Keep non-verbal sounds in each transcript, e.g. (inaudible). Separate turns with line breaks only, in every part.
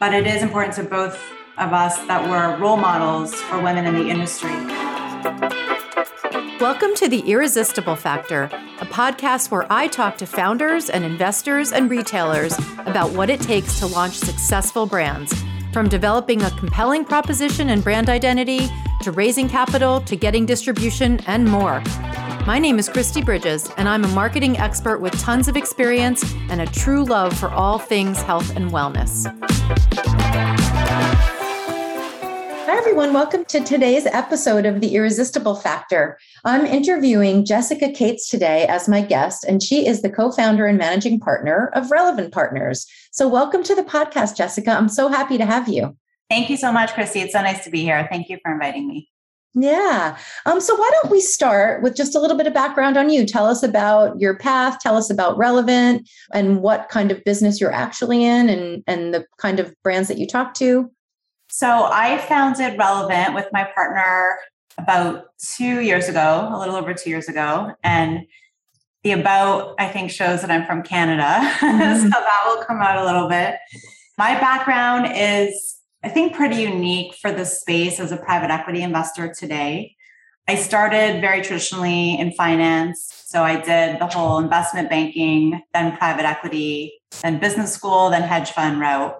but it is important to both of us that we're role models for women in the industry.
Welcome to The Irresistible Factor, a podcast where I talk to founders and investors and retailers about what it takes to launch successful brands, from developing a compelling proposition and brand identity to raising capital to getting distribution and more. My name is Kristi Bridges, and I'm a marketing expert with tons of experience and a true love for all things health and wellness. Hi, everyone. Welcome to today's episode of The Irresistible Factor. I'm interviewing Jessica Kates today as my guest, and she is the co founder and managing partner of Rellevant Partners. So, welcome to the podcast, Jessica. I'm so happy to have you.
Thank you so much, Kristi. It's so nice to be here. Thank you for inviting me.
Yeah. Um, so why don't we start with just a little bit of background on you? Tell us about your path, tell us about Rellevant and what kind of business you're actually in and, and the kind of brands that you talk to.
So I founded Rellevant with my partner about two years ago, a little over two years ago. And the about, I think, shows that I'm from Canada. (laughs) Mm-hmm. so that will come out a little bit. My background is I think, pretty unique for the space as a private equity investor today. I started very traditionally in finance. So I did the whole investment banking, then private equity, then business school, then hedge fund route.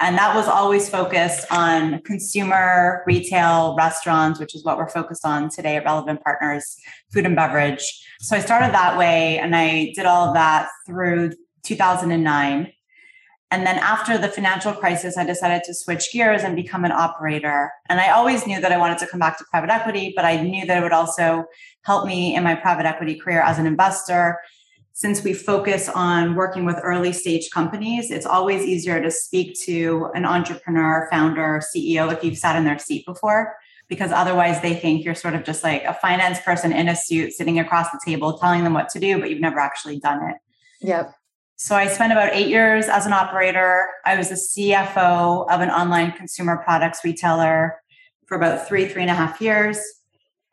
And that was always focused on consumer, retail, restaurants, which is what we're focused on today at Rellevant Partners, food and beverage. So I started that way and I did all of that through 2009. And then after the financial crisis, I decided to switch gears and become an operator. And I always knew that I wanted to come back to private equity, but I knew that it would also help me in my private equity career as an investor. Since we focus on working with early stage companies, it's always easier to speak to an entrepreneur, founder, CEO if you've sat in their seat before, because otherwise they think you're sort of just like a finance person in a suit sitting across the table telling them what to do, but you've never actually done it.
Yep.
So I spent about eight years as an operator. I was the CFO of an online consumer products retailer for about three, three and a half years.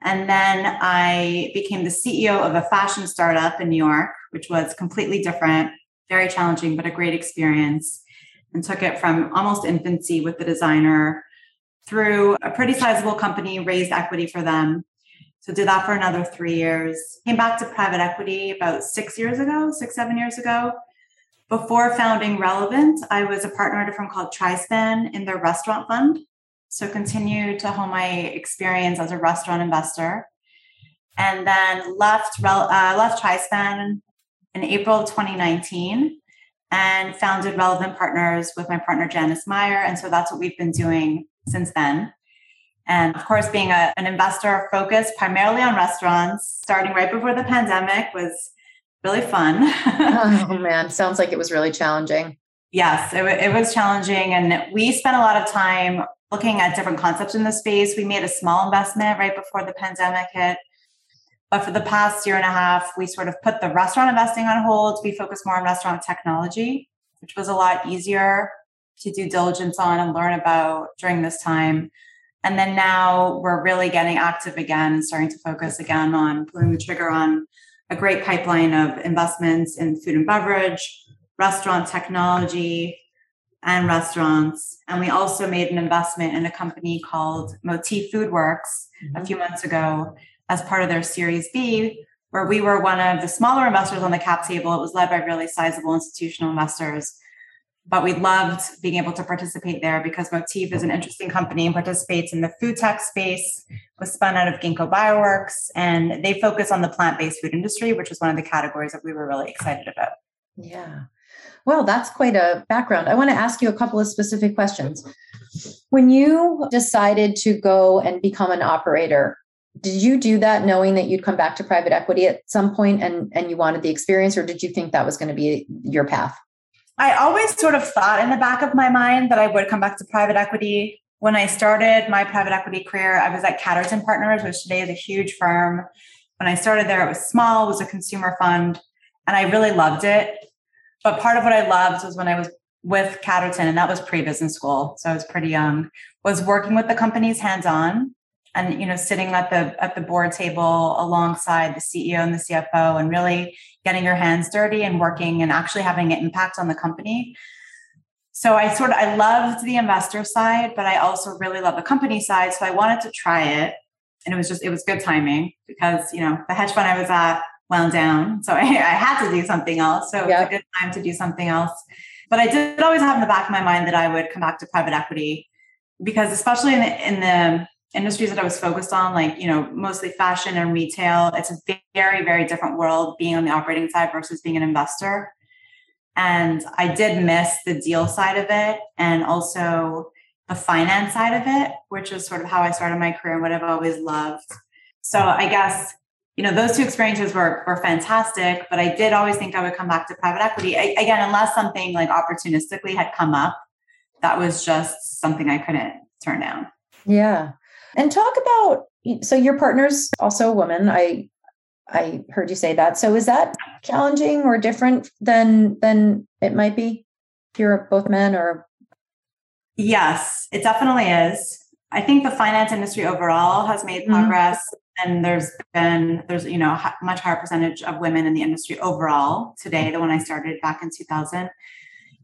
And then I became the CEO of a fashion startup in New York, which was completely different, very challenging, but a great experience. And took it from almost infancy with the designer through a pretty sizable company, raised equity for them. So did that for another three years. Came back to private equity about six years ago, six, seven years ago before founding Rellevant, I was a partner at a firm called Trispan in their restaurant fund. So continued to hone my experience as a restaurant investor. And then left, uh, left Trispan in April of 2019 and founded Rellevant Partners with my partner Janice Meyer. And so that's what we've been doing since then. And of course, being a, an investor focused primarily on restaurants, starting right before the pandemic was really fun. (laughs)
oh man, sounds like it was really challenging.
Yes, it, it was challenging. And we spent a lot of time looking at different concepts in the space. We made a small investment right before the pandemic hit. But for the past year and a half, we sort of put the restaurant investing on hold. We focused more on restaurant technology, which was a lot easier to do diligence on and learn about during this time. And then now we're really getting active again and starting to focus again on pulling the trigger on a great pipeline of investments in food and beverage, restaurant technology, and restaurants. And we also made an investment in a company called Motif Foodworks mm-hmm. a few months ago as part of their Series B, where we were one of the smaller investors on the cap table. It was led by really sizable institutional investors but we loved being able to participate there because Motif is an interesting company and participates in the food tech space, was spun out of Ginkgo Bioworks, and they focus on the plant based food industry, which was one of the categories that we were really excited about.
Yeah. Well, that's quite a background. I want to ask you a couple of specific questions. When you decided to go and become an operator, did you do that knowing that you'd come back to private equity at some point and, and you wanted the experience, or did you think that was going to be your path?
I always sort of thought in the back of my mind that I would come back to private equity. When I started my private equity career, I was at Catterton Partners, which today is a huge firm. When I started there, it was small, it was a consumer fund, and I really loved it. But part of what I loved was when I was with Catterton, and that was pre-business school, so I was pretty young, was working with the companies hands-on and you know sitting at the at the board table alongside the ceo and the cfo and really getting your hands dirty and working and actually having an impact on the company so I sort of I loved the investor side, but I also really love the company side. So I wanted to try it. And it was just it was good timing because you know the hedge fund I was at wound down. So (laughs) I, I had to do something else. So yeah. it was a good time to do something else. But I did always have in the back of my mind that I would come back to private equity because especially in the, in the industries that I was focused on, like, you know, mostly fashion and retail, it's a very, very different world being on the operating side versus being an investor. And I did miss the deal side of it and also the finance side of it, which is sort of how I started my career and what I've always loved. So I guess, you know, those two experiences were, were fantastic, but I did always think I would come back to private equity. I, again, unless something like opportunistically had come up, that was just something I couldn't turn down.
Yeah. And talk about so your partner's also a woman. I I heard you say that. So is that challenging or different than than it might be if you're both men or
Yes, it definitely is. I think the finance industry overall has made mm-hmm. progress mm-hmm. and there's been there's you know a much higher percentage of women in the industry overall today than when I started back in 2000.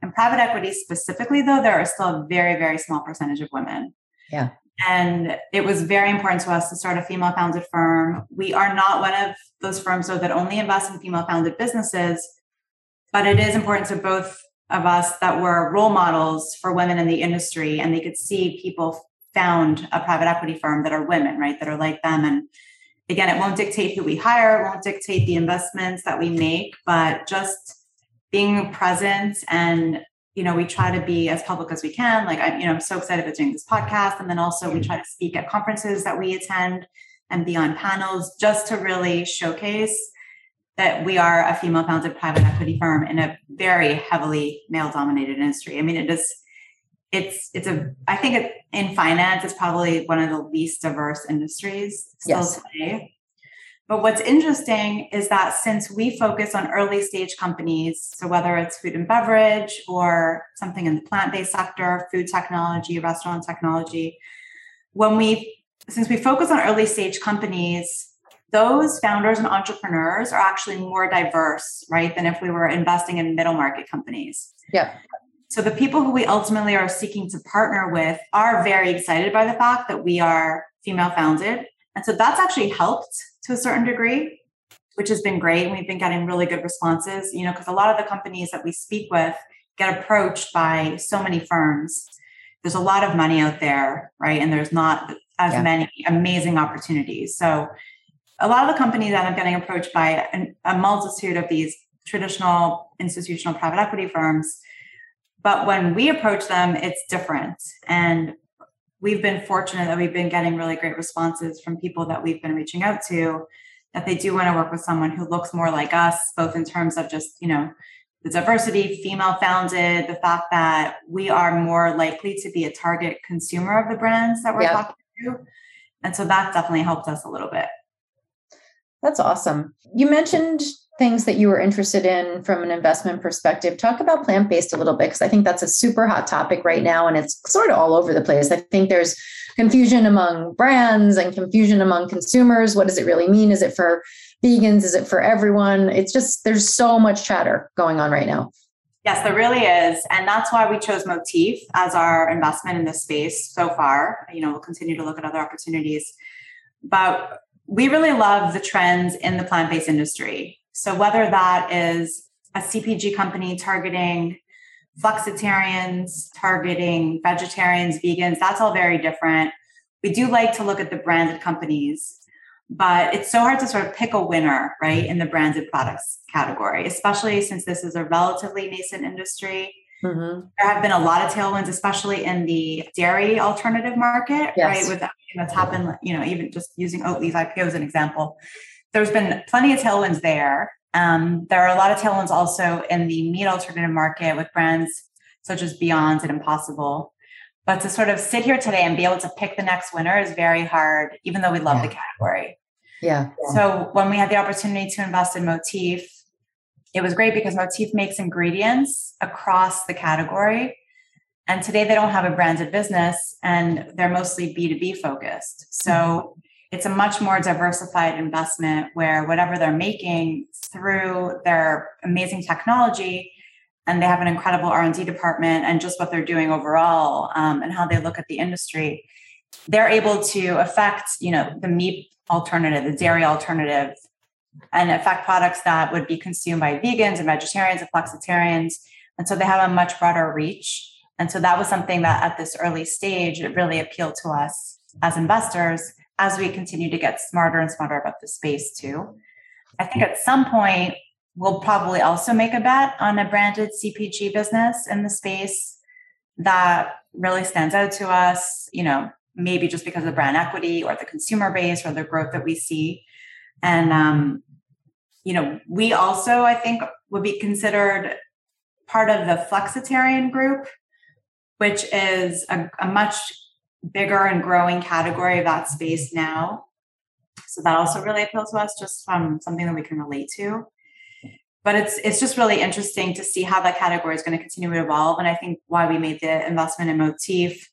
In private equity specifically though there are still a very very small percentage of women.
Yeah.
And it was very important to us to start a female founded firm. We are not one of those firms though that only invest in female founded businesses, but it is important to both of us that were role models for women in the industry and they could see people found a private equity firm that are women, right? That are like them. And again, it won't dictate who we hire, it won't dictate the investments that we make, but just being present and you know, we try to be as public as we can. Like I'm, you know, I'm so excited about doing this podcast. And then also we try to speak at conferences that we attend and be on panels just to really showcase that we are a female founded private equity firm in a very heavily male dominated industry. I mean, it is, it's, it's a, I think it, in finance, it's probably one of the least diverse industries still yes. today. But what's interesting is that since we focus on early stage companies, so whether it's food and beverage or something in the plant based sector, food technology, restaurant technology, when we, since we focus on early stage companies, those founders and entrepreneurs are actually more diverse, right, than if we were investing in middle market companies.
Yeah.
So the people who we ultimately are seeking to partner with are very excited by the fact that we are female founded. And so that's actually helped to a certain degree, which has been great. And we've been getting really good responses, you know, because a lot of the companies that we speak with get approached by so many firms. There's a lot of money out there, right? And there's not as yeah. many amazing opportunities. So a lot of the companies that I'm getting approached by a multitude of these traditional institutional private equity firms. But when we approach them, it's different. And we've been fortunate that we've been getting really great responses from people that we've been reaching out to that they do want to work with someone who looks more like us both in terms of just you know the diversity female founded the fact that we are more likely to be a target consumer of the brands that we're yep. talking to and so that definitely helped us a little bit
that's awesome you mentioned things that you were interested in from an investment perspective. Talk about plant based a little bit, because I think that's a super hot topic right now and it's sort of all over the place. I think there's confusion among brands and confusion among consumers. What does it really mean? Is it for vegans? Is it for everyone? It's just, there's so much chatter going on right now.
Yes, there really is. And that's why we chose Motif as our investment in this space so far. You know, we'll continue to look at other opportunities. But we really love the trends in the plant based industry. So whether that is a CPG company targeting flexitarians, targeting vegetarians, vegans, that's all very different. We do like to look at the branded companies, but it's so hard to sort of pick a winner, right, in the branded products category, especially since this is a relatively nascent industry. Mm-hmm. There have been a lot of tailwinds, especially in the dairy alternative market, yes. right? With what's happened, you know, even just using Oatly's IPO as an example there's been plenty of tailwinds there. Um, there are a lot of tailwinds also in the meat alternative market with brands such as Beyond and Impossible. But to sort of sit here today and be able to pick the next winner is very hard, even though we love yeah. the category.
Yeah.
So when we had the opportunity to invest in Motif, it was great because Motif makes ingredients across the category. And today they don't have a branded business and they're mostly B2B focused. So mm-hmm it's a much more diversified investment where whatever they're making through their amazing technology, and they have an incredible r&d department and just what they're doing overall um, and how they look at the industry they're able to affect you know the meat alternative the dairy alternative and affect products that would be consumed by vegans and vegetarians and flexitarians. And so they have a much broader reach. And so that was something that at this early stage it really appealed to us as investors as we continue to get smarter and smarter about the space too. I think at some point we'll probably also make a bet on a branded CPG business in the space that really stands out to us, you know, maybe just because of brand equity or the consumer base or the growth that we see. And, um, you know, we also, I think, would be considered part of the flexitarian group, which is a, a much bigger and growing category of that space now. So that also really appeals to us just from something that we can relate to but it's it's just really interesting to see how that category is going to continue to evolve. And I think why we made the investment in Motif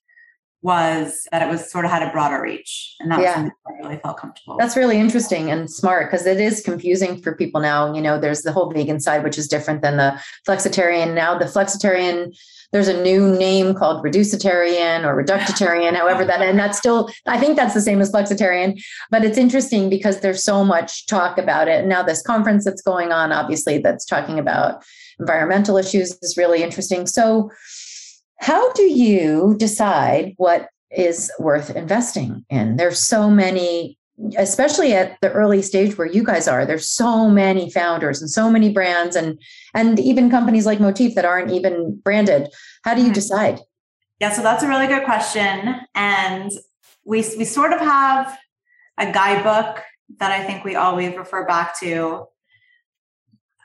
was that it was sort of had a broader reach, and that yeah. was I really felt comfortable.
That's really interesting and smart because it is confusing for people now. You know, there's the whole vegan side, which is different than the flexitarian. Now the flexitarian there's a new name called reducitarian or reductitarian, (laughs) however that, and that's still, I think that's the same as flexitarian, but it's interesting because there's so much talk about it. And now this conference that's going on, obviously, that's talking about environmental issues is really interesting. So, how do you decide what is worth investing in? There's so many especially at the early stage where you guys are there's so many founders and so many brands and and even companies like motif that aren't even branded how do you mm-hmm. decide
yeah so that's a really good question and we we sort of have a guidebook that i think we always refer back to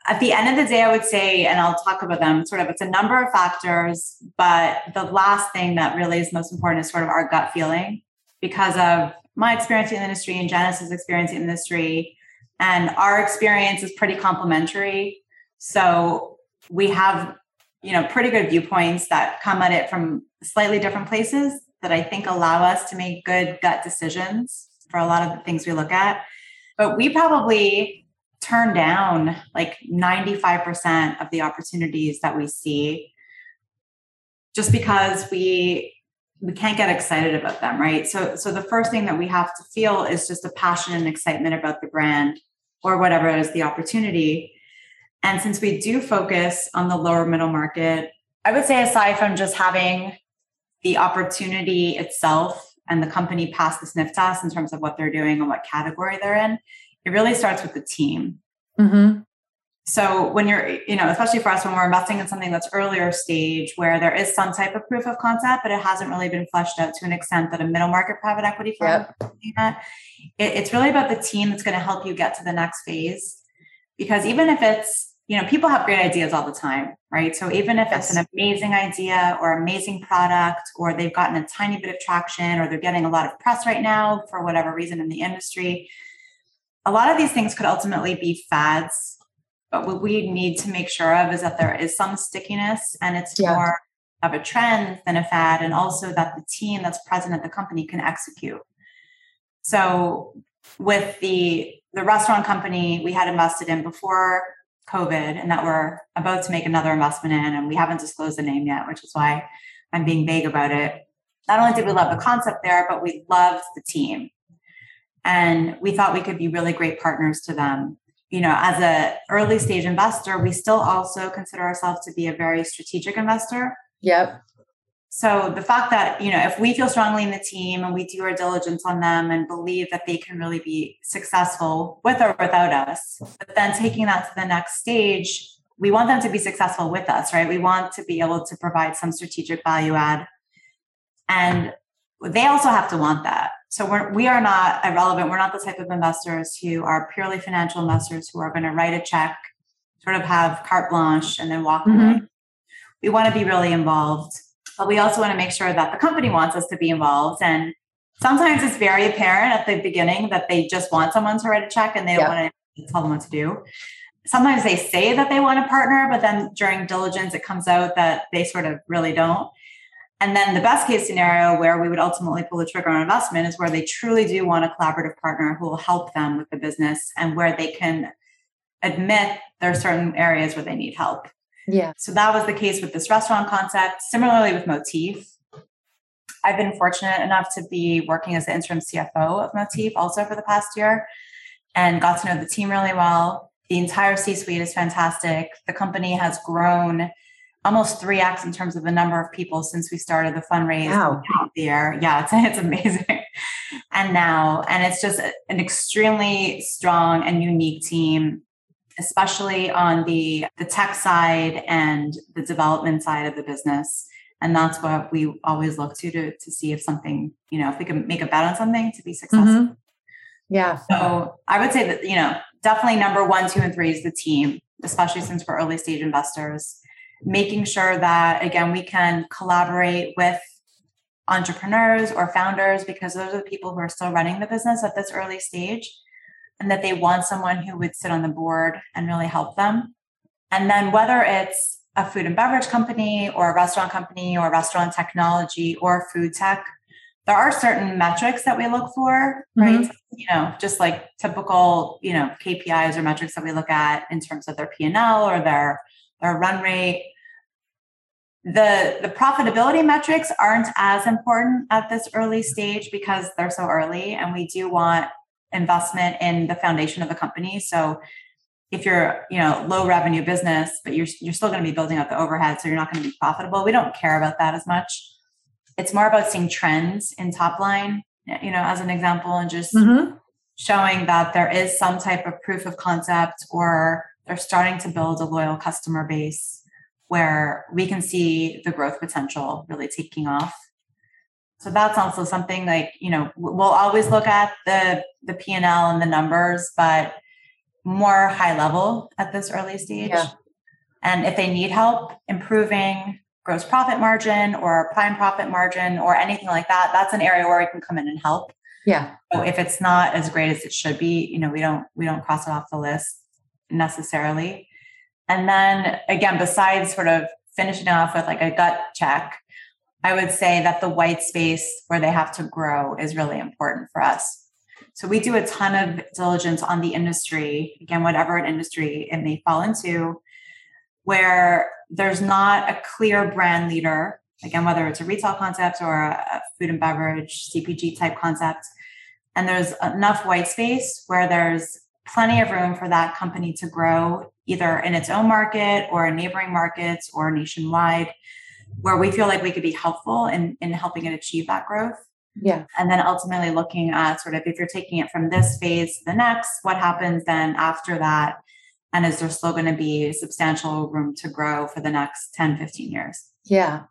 at the end of the day i would say and i'll talk about them sort of it's a number of factors but the last thing that really is most important is sort of our gut feeling because of my experience in the industry and Janice's experience in the industry. And our experience is pretty complementary. So we have, you know, pretty good viewpoints that come at it from slightly different places that I think allow us to make good gut decisions for a lot of the things we look at. But we probably turn down like 95% of the opportunities that we see just because we we can't get excited about them right? So so the first thing that we have to feel is just a passion and excitement about the brand or whatever is the opportunity. And since we do focus on the lower middle market i would say aside from just having the opportunity itself and the company pass the sniff test in terms of what they're doing and what category they're in it really starts with the team mm-hmm so when you're you know especially for us when we're investing in something that's earlier stage where there is some type of proof of concept but it hasn't really been fleshed out to an extent that a middle market private equity firm yep. it, it's really about the team that's going to help you get to the next phase because even if it's you know people have great ideas all the time right so even if yes. it's an amazing idea or amazing product or they've gotten a tiny bit of traction or they're getting a lot of press right now for whatever reason in the industry a lot of these things could ultimately be fads but what we need to make sure of is that there is some stickiness and it's yeah. more of a trend than a fad, and also that the team that's present at the company can execute. So with the the restaurant company we had invested in before COVID and that we're about to make another investment in, and we haven't disclosed the name yet, which is why I'm being vague about it. Not only did we love the concept there, but we loved the team. And we thought we could be really great partners to them you know, as a early stage investor, we still also consider ourselves to be a very strategic investor.
Yep.
So the fact that, you know, if we feel strongly in the team and we do our diligence on them and believe that they can really be successful with or without us, but then taking that to the next stage, we want them to be successful with us, right? We want to be able to provide some strategic value add. And they also have to want that. So we're, we are not irrelevant. We're not the type of investors who are purely financial investors who are going to write a check, sort of have carte blanche, and then walk mm-hmm. away. We want to be really involved, but we also want to make sure that the company wants us to be involved. And sometimes it's very apparent at the beginning that they just want someone to write a check and they don't want to tell them what to do. Sometimes they say that they want a partner, but then during diligence, it comes out that they sort of really don't. And then the best case scenario where we would ultimately pull the trigger on investment is where they truly do want a collaborative partner who will help them with the business and where they can admit there are certain areas where they need help.
Yeah.
So that was the case with this restaurant concept. Similarly with Motif, I've been fortunate enough to be working as the interim CFO of Motif also for the past year and got to know the team really well. The entire C suite is fantastic. The company has grown almost 3x in terms of the number of people since we started the fundraise
wow.
Yeah, it's, (laughs) it's amazing. and now, and it's just an extremely strong and unique team, especially on the, the tech side and the development side of the business and that's what we always look to to to see if something you know if we can make a bet on something to be successful mm-hmm.
yeah
so i would say that you know definitely number one two and three is the team especially since we're early stage investors making sure that again we can collaborate with entrepreneurs or founders because those are the people who are still running the business at this early stage and that they want someone who would sit on the board and really help them and then whether it's a food and beverage company or a restaurant company or restaurant technology or food tech, there are certain metrics that we look for, right? Mm-hmm. You know, just like typical, you know, KPIs or metrics that we look at in terms of their P&L or their their run rate. The the profitability metrics aren't as important at this early stage because they're so early and we do want investment in the foundation of the company. So if you're you know low revenue business but you're you're still going to be building up the overhead so you're not going to be profitable we don't care about that as much it's more about seeing trends in top line you know as an example and just mm-hmm. showing that there is some type of proof of concept or they're starting to build a loyal customer base where we can see the growth potential really taking off so that's also something like you know we'll always look at the the p&l and the numbers but more high level at this early stage. Yeah. And if they need help improving gross profit margin or prime profit margin or anything like that, that's an area where we can come in and help.
Yeah.
So if it's not as great as it should be, you know, we don't we don't cross it off the list necessarily. And then again, besides sort of finishing off with like a gut check, I would say that the white space where they have to grow is really important for us. So we do a ton of diligence on the industry, again, whatever an industry it may fall into, where there's not a clear brand leader, again, whether it's a retail concept or a food and beverage, CPG type concept. And there's enough white space where there's plenty of room for that company to grow either in its own market or in neighboring markets or nationwide, where we feel like we could be helpful in, in helping it achieve that growth.
Yeah.
And then ultimately looking at sort of if you're taking it from this phase to the next, what happens then after that? And is there still going to be substantial room to grow for the next 10, 15 years?
Yeah.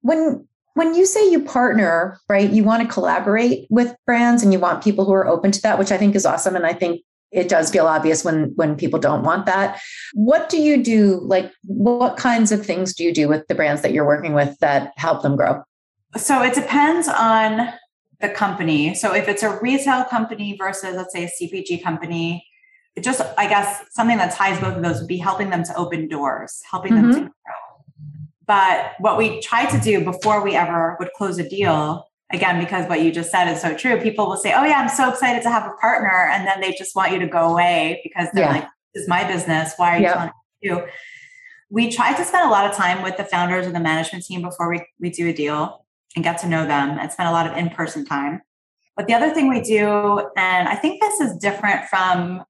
When when you say you partner, right, you want to collaborate with brands and you want people who are open to that, which I think is awesome. And I think it does feel obvious when when people don't want that. What do you do? Like what kinds of things do you do with the brands that you're working with that help them grow?
So it depends on the company. So if it's a retail company versus, let's say, a CPG company, it just, I guess, something that ties both of those would be helping them to open doors, helping mm-hmm. them to grow. But what we try to do before we ever would close a deal, again, because what you just said is so true, people will say, Oh, yeah, I'm so excited to have a partner. And then they just want you to go away because they're yeah. like, This is my business. Why are you yep. telling me to? We try to spend a lot of time with the founders and the management team before we, we do a deal and get to know them and spend a lot of in person time. But the other thing we do, and I think this is different from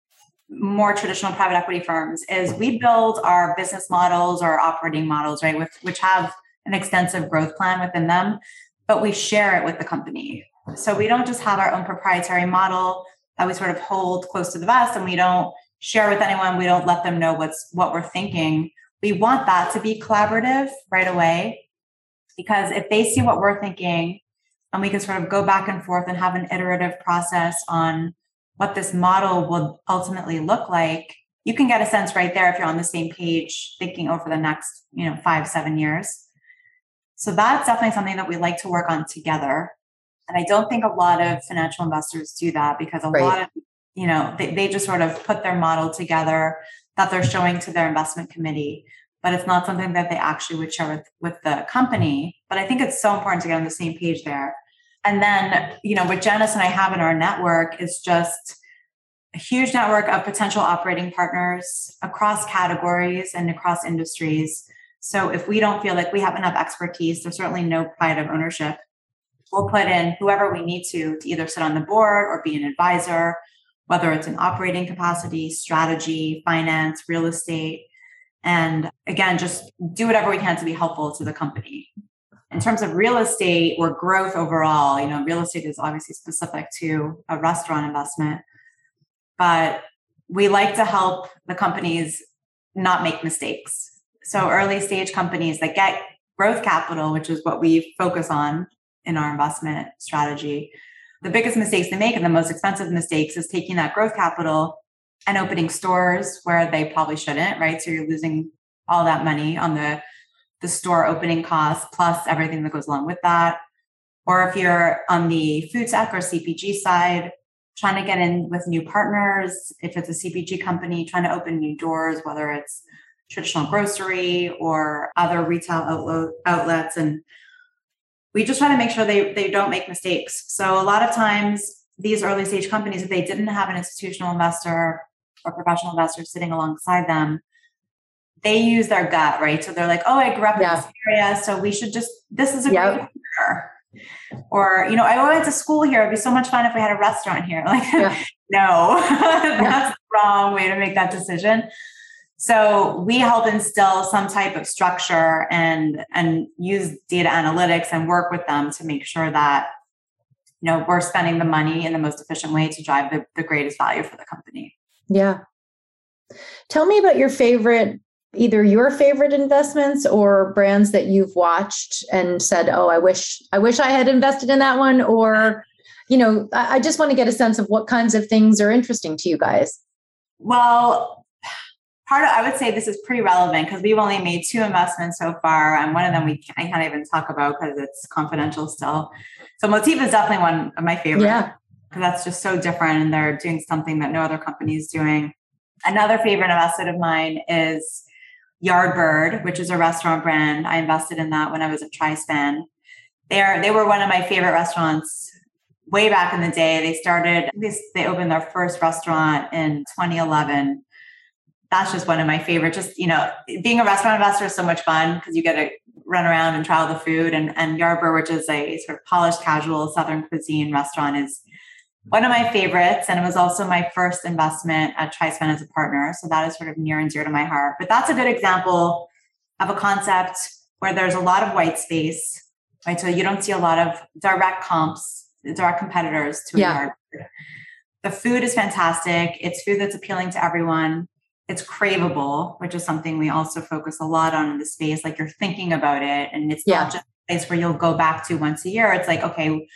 more traditional private equity firms, is we build our business models or operating models, right, with, which have an extensive growth plan within them, but we share it with the company. So we don't just have our own proprietary model that we sort of hold close to the vest and we don't share with anyone. We don't let them know what's what we're thinking. We want that to be collaborative right away because if they see what we're thinking and we can sort of go back and forth and have an iterative process on what this model will ultimately look like, you can get a sense right there if you're on the same page thinking over the next, you know, five, seven years. So that's definitely something that we like to work on together. And I don't think a lot of financial investors do that because a right. lot of, you know, they, they just sort of put their model together that they're showing to their investment committee but it's not something that they actually would share with, with the company. But I think it's so important to get on the same page there. And then, you know, what Janice and I have in our network is just a huge network of potential operating partners across categories and across industries. So if we don't feel like we have enough expertise, there's certainly no pride of ownership. We'll put in whoever we need to to either sit on the board or be an advisor, whether it's in operating capacity, strategy, finance, real estate. And again, just do whatever we can to be helpful to the company. In terms of real estate or growth overall, you know, real estate is obviously specific to a restaurant investment, but we like to help the companies not make mistakes. So early stage companies that get growth capital, which is what we focus on in our investment strategy, the biggest mistakes they make and the most expensive mistakes is taking that growth capital and opening stores where they probably shouldn't, right? So you're losing all that money on the the store opening costs plus everything that goes along with that. Or if you're on the food tech or CPG side, trying to get in with new partners, if it's a CPG company, trying to open new doors, whether it's traditional grocery or other retail outlets. And we just try to make sure they, they don't make mistakes. So a lot of times, these early stage companies, if they didn't have an institutional investor or professional investor sitting alongside them, they use their gut, right? So they're like, oh, I grew up yeah. in this area, so we should just, this is a yep. great. Or, you know, I went to school here. It'd be so much fun if we had a restaurant here. (laughs) Like, yeah. no, (laughs) that's the wrong way to make that decision. So we help instill some type of structure and and use data analytics and work with them to make sure that you know we're spending the money in the most efficient way to drive the, the greatest value for the company.
Yeah. Tell me about your favorite either your favorite investments or brands that you've watched and said, "Oh, I wish I wish I had invested in that one," or you know, I, I just want to get a sense of what kinds of things are interesting to you guys.
Well, part of I would say this is pretty relevant because we've only made two investments so far, and one of them we I can't even talk about because it's confidential still. So Motif is definitely one of my favorites. Yeah. Because that's just so different, and they're doing something that no other company is doing. Another favorite investment of mine is Yardbird, which is a restaurant brand. I invested in that when I was at Trispan. They are they were one of my favorite restaurants way back in the day. They started they opened their first restaurant in 2011. That's just one of my favorite. Just you know, being a restaurant investor is so much fun because you get to run around and try the food. And and Yardbird, which is a sort of polished casual Southern cuisine restaurant, is one of my favorites, and it was also my first investment at Trispan as a partner. So that is sort of near and dear to my heart. But that's a good example of a concept where there's a lot of white space, right? So you don't see a lot of direct comps, direct competitors to yeah. a yard. The food is fantastic. It's food that's appealing to everyone. It's craveable, which is something we also focus a lot on in the space. Like you're thinking about it, and it's yeah. not just a place where you'll go back to once a year. It's like, okay,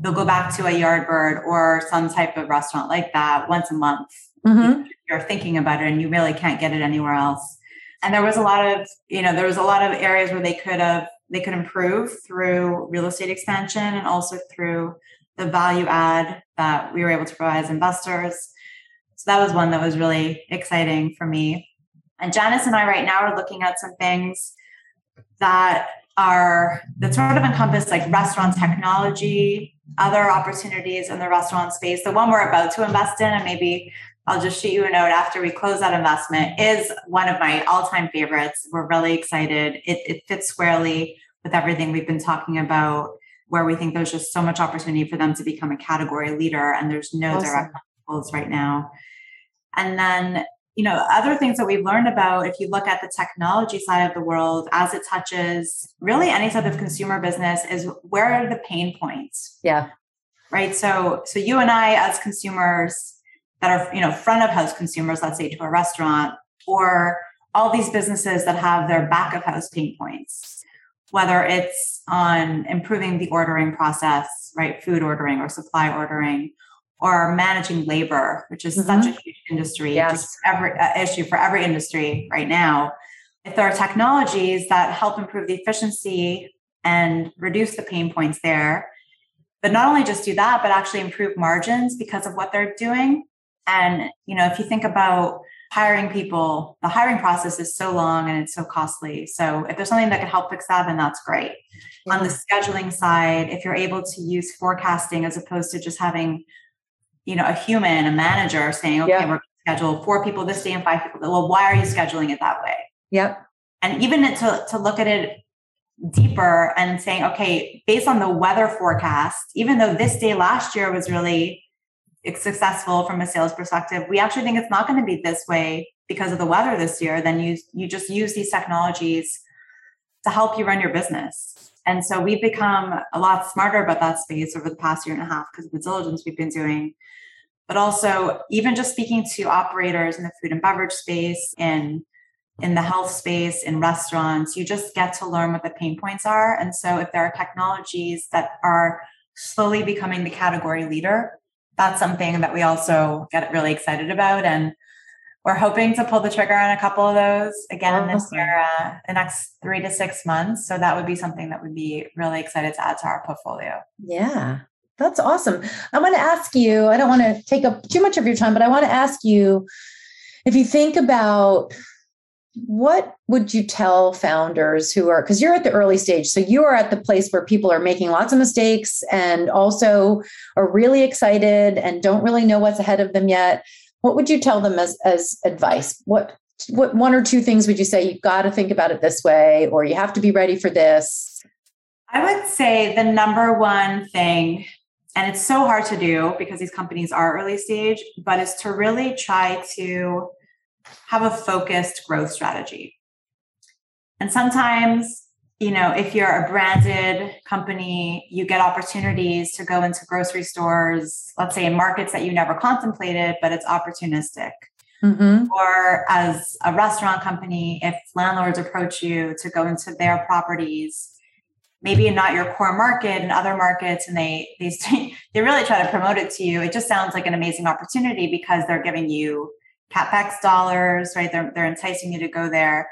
they'll go back to a Yardbird or some type of restaurant like that once a month. Mm-hmm. You're thinking about it and you really can't get it anywhere else. And there was a lot of, you know, there was a lot of areas where they could have they could improve through real estate expansion and also through the value add that we were able to provide as investors. So that was one that was really exciting for me. And Janice and I right now are looking at some things that are that sort of encompass like restaurant technology, other opportunities in the restaurant space. The one we're about to invest in, and maybe I'll just shoot you a note after we close that investment, is one of my all time favorites. We're really excited. It, it fits squarely with everything we've been talking about, where we think there's just so much opportunity for them to become a category leader, and there's no awesome. direct goals right now. And then you know other things that we've learned about if you look at the technology side of the world as it touches really any type of consumer business is where are the pain points?
Yeah.
Right? So so you and i as consumers that are you know front of house consumers let's say to a restaurant or all these businesses that have their back of house pain points whether it's on improving the ordering process right food ordering or supply ordering or managing labor, which is mm-hmm. such a huge industry, yes. just every uh, issue for every industry right now. If there are technologies that help improve the efficiency and reduce the pain points there, but not only just do that, but actually improve margins because of what they're doing. And you know, if you think about hiring people, the hiring process is so long and it's so costly. So if there's something that could help fix that, then that's great. On the scheduling side, if you're able to use forecasting as opposed to just having you know, a human, a manager saying, okay, yeah. we're schedule four people this day and five people. Well, why are you scheduling it that way?
Yep.
And even to, to look at it deeper and saying, okay, based on the weather forecast, even though this day last year was really successful from a sales perspective, we actually think it's not going to be this way because of the weather this year. Then you you just use these technologies to help you run your business. And so we've become a lot smarter about that space over the past year and a half because of the diligence we've been doing. But also, even just speaking to operators in the food and beverage space, in in the health space, in restaurants, you just get to learn what the pain points are. And so, if there are technologies that are slowly becoming the category leader, that's something that we also get really excited about. And we're hoping to pull the trigger on a couple of those again this year, uh, the next three to six months. So that would be something that would be really excited to add to our portfolio.
Yeah, that's awesome. I want to ask you, I don't want to take up too much of your time, but I want to ask you if you think about what would you tell founders who are because you're at the early stage so you are at the place where people are making lots of mistakes and also are really excited and don't really know what's ahead of them yet. What would you tell them as as advice? What what one or two things would you say you've got to think about it this way or you have to be ready for this
i would say the number one thing and it's so hard to do because these companies are early stage but is to really try to have a focused growth strategy. And sometimes, you know, if you're a branded company, you get opportunities to go into grocery stores, let's say in markets that you never contemplated, but it's opportunistic. Mm-hmm. Or as a restaurant company, if landlords approach you to go into their properties, maybe not your core market and other markets, and they they (laughs) they really try to promote it to you, it just sounds like an amazing opportunity because they're giving you capex dollars, right? They're, they're enticing you to go there.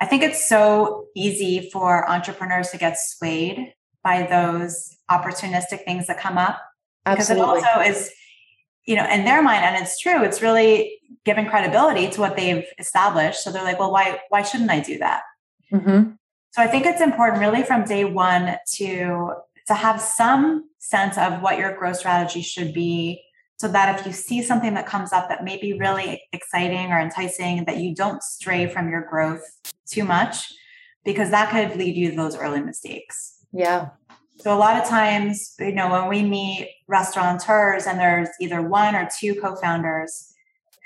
I think it's so easy for entrepreneurs to get swayed by those opportunistic things that come up.
Absolutely.
Because it also is, you know, in their mind, and it's true, it's really giving credibility to what they've established. So they're like, well, why, why shouldn't I do that? Mm-hmm. So I think it's important really from day one to to have some sense of what your growth strategy should be so that if you see something that comes up that may be really exciting or enticing that you don't stray from your growth too much because that could lead you to those early mistakes.
Yeah.
So a lot of times you know when we meet restaurateurs and there's either one or two co-founders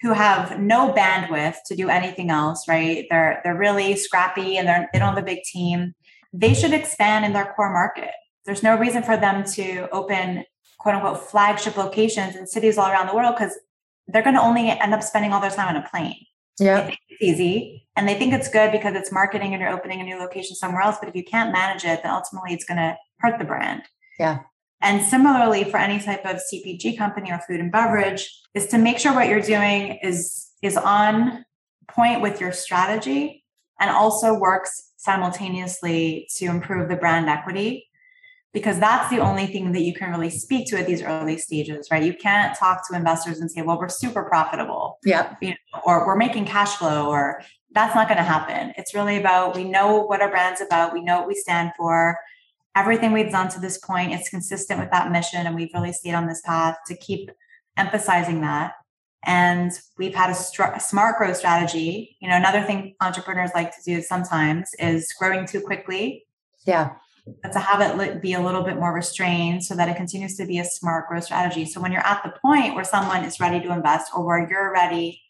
who have no bandwidth to do anything else right they're they're really scrappy and they're they don't have a big team they should expand in their core market there's no reason for them to open quote unquote flagship locations in cities all around the world because they're going to only end up spending all their time on a plane.
Yeah.
It's easy and they think it's good because it's marketing and you're opening a new location somewhere else. But if you can't manage it, then ultimately it's going to hurt the brand.
Yeah.
And similarly, for any type of CPG company or food and beverage, is to make sure what you're doing is is on point with your strategy and also works simultaneously to improve the brand equity because that's the only thing that you can really speak to at these early stages, right? You can't talk to investors and say, well, we're super profitable.
Yeah.
You know, or we're making cash flow, or that's not going to happen. It's really about we know what our brand's about, we know what we stand for. Everything we've done to this point is consistent with that mission, and we've really stayed on this path to keep emphasizing that. And we've had a, smart growth strategy. You know, another thing entrepreneurs like to do sometimes is growing too quickly.
Yeah
but to have it be a little bit more restrained so that it continues to be a smart growth strategy. So when you're at the point where someone is ready to invest or where you're ready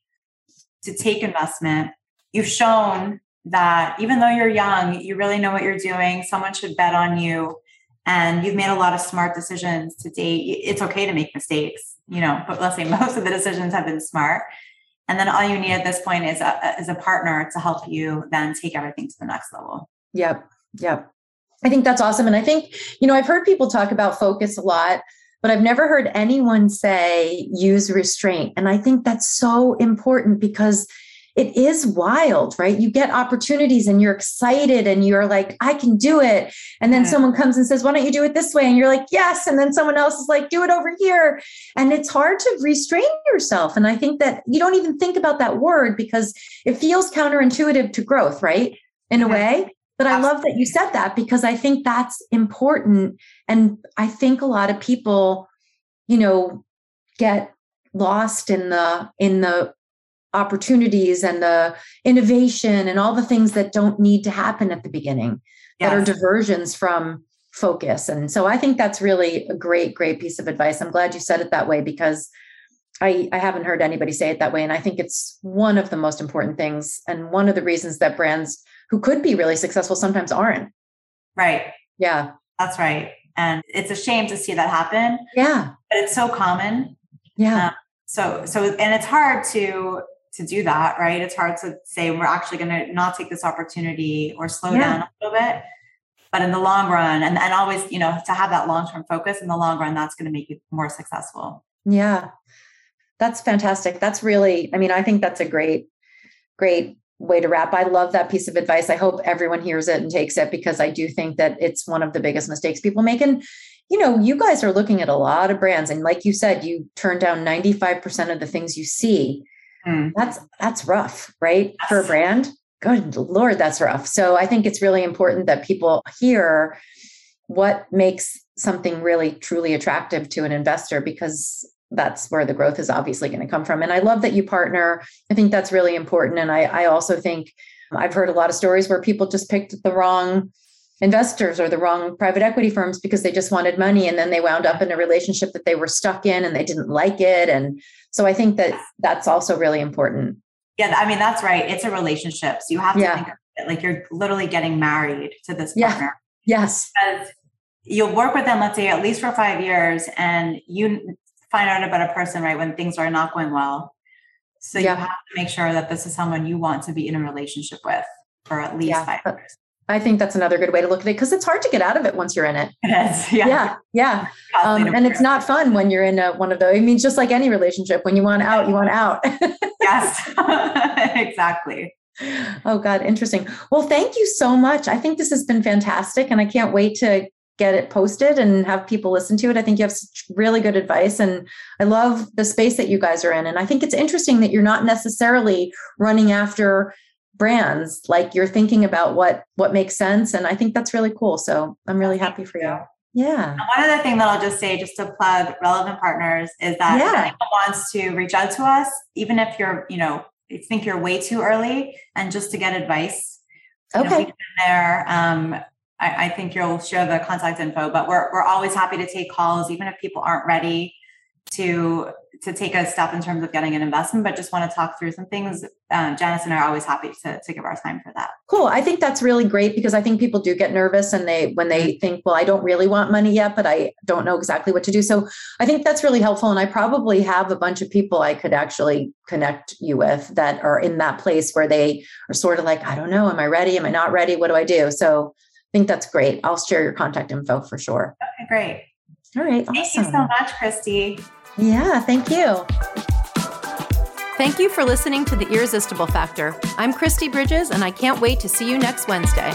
to take investment, you've shown that even though you're young, you really know what you're doing. Someone should bet on you and you've made a lot of smart decisions to date. It's okay to make mistakes, you know, but let's say (laughs) most of the decisions have been smart. And then all you need at this point is a, is a partner to help you then take everything to the next level.
Yep. Yep. I think that's awesome. And I think, you know, I've heard people talk about focus a lot, but I've never heard anyone say use restraint. And I think that's so important because it is wild, right? You get opportunities and you're excited and you're like, I can do it. And then someone comes and says, Why don't you do it this way? And you're like, Yes. And then someone else is like, Do it over here. And it's hard to restrain yourself. And I think that you don't even think about that word because it feels counterintuitive to growth, right? In a way. But I love that you said that because I think that's important. And I think a lot of people, you know, get lost in the in the opportunities and the innovation and all the things that don't need to happen at the beginning yes. that are diversions from focus. And so I think that's really a great, great piece of advice. I'm glad you said it that way because I, I haven't heard anybody say it that way. And I think it's one of the most important things and one of the reasons that brands who could be really successful sometimes aren't.
Right.
Yeah.
That's right. And it's a shame to see that happen.
Yeah.
But it's so common.
Yeah. Um,
so so and it's hard to to do that, right? It's hard to say we're actually going to not take this opportunity or slow yeah. down a little bit. But in the long run, and, and always, you know, to have that long term focus in the long run, that's going to make you more successful.
Yeah. That's fantastic. That's really, I mean, I think that's a great, great way to wrap. I love that piece of advice. I hope everyone hears it and takes it because I do think that it's one of the biggest mistakes people make. And, you know, you guys are looking at a lot of brands. And like you said, you turn down 95% of the things you see. Mm. That's that's rough, right? Yes. For a brand. Good Lord, that's rough. So I think it's really important that people hear what makes something really truly attractive to an investor because that's where the growth is obviously going to come from. And I love that you partner. I think that's really important. And I, I also think I've heard a lot of stories where people just picked the wrong investors or the wrong private equity firms because they just wanted money and then they wound up in a relationship that they were stuck in and they didn't like it. And so i think that that's also really important.
Yeah i mean that's right. It's a relationship. So you have to yeah. think of it like you're literally getting married to this partner.
Yeah. yes.
Because you'll work with them let's say at least for five years and you find out about a person right when things are not going well. So yeah. you have to make sure that this is someone you want to be in a relationship with for at least five uh, years
I think that's another good way to look at it because it's hard to get out of it once you're in it.
It is. (laughs) Yeah.
Yeah. yeah. Um, and it's not fun when you're in a, one of those. I mean, just like any relationship, when you want out, you want out. (laughs)
yes. (laughs) exactly.
Oh, God. Interesting. Well, thank you so much. I think this has been fantastic. And I can't wait to get it posted and have people listen to it. I think you have really good advice. And I love the space that you guys are in. And I think it's interesting that you're not necessarily running after brands like you're thinking about what what makes sense and i think that's really cool so i'm really happy for you. Yeah.
And one other thing that i'll just say just to plug Rellevant Partners is that yeah. if anyone wants to reach out to us even if you're you know you think you're way too early and just to get advice
okay.
know, there um, I, I think you'll share the contact info but we're, we're always happy to take calls even if people aren't ready to to take a step in terms of getting an investment, but just want to talk through some things. Um, Janice and I are always happy to, to give our time for that.
Cool. I think that's really great because I think people do get nervous and they when they think, well, I don't really want money yet, but I don't know exactly what to do. So I think that's really helpful. And I probably have a bunch of people I could actually connect you with that are in that place where they are sort of like, I don't know, am I ready? Am I not ready? What do I do? So I think that's great. I'll share your contact info for sure.
Okay, great.
All right.
Thank awesome. you so much, Kristi.
Yeah, thank you.
Thank you for listening to The Irresistible Factor. I'm Kristi Bridges, and I can't wait to see you next Wednesday.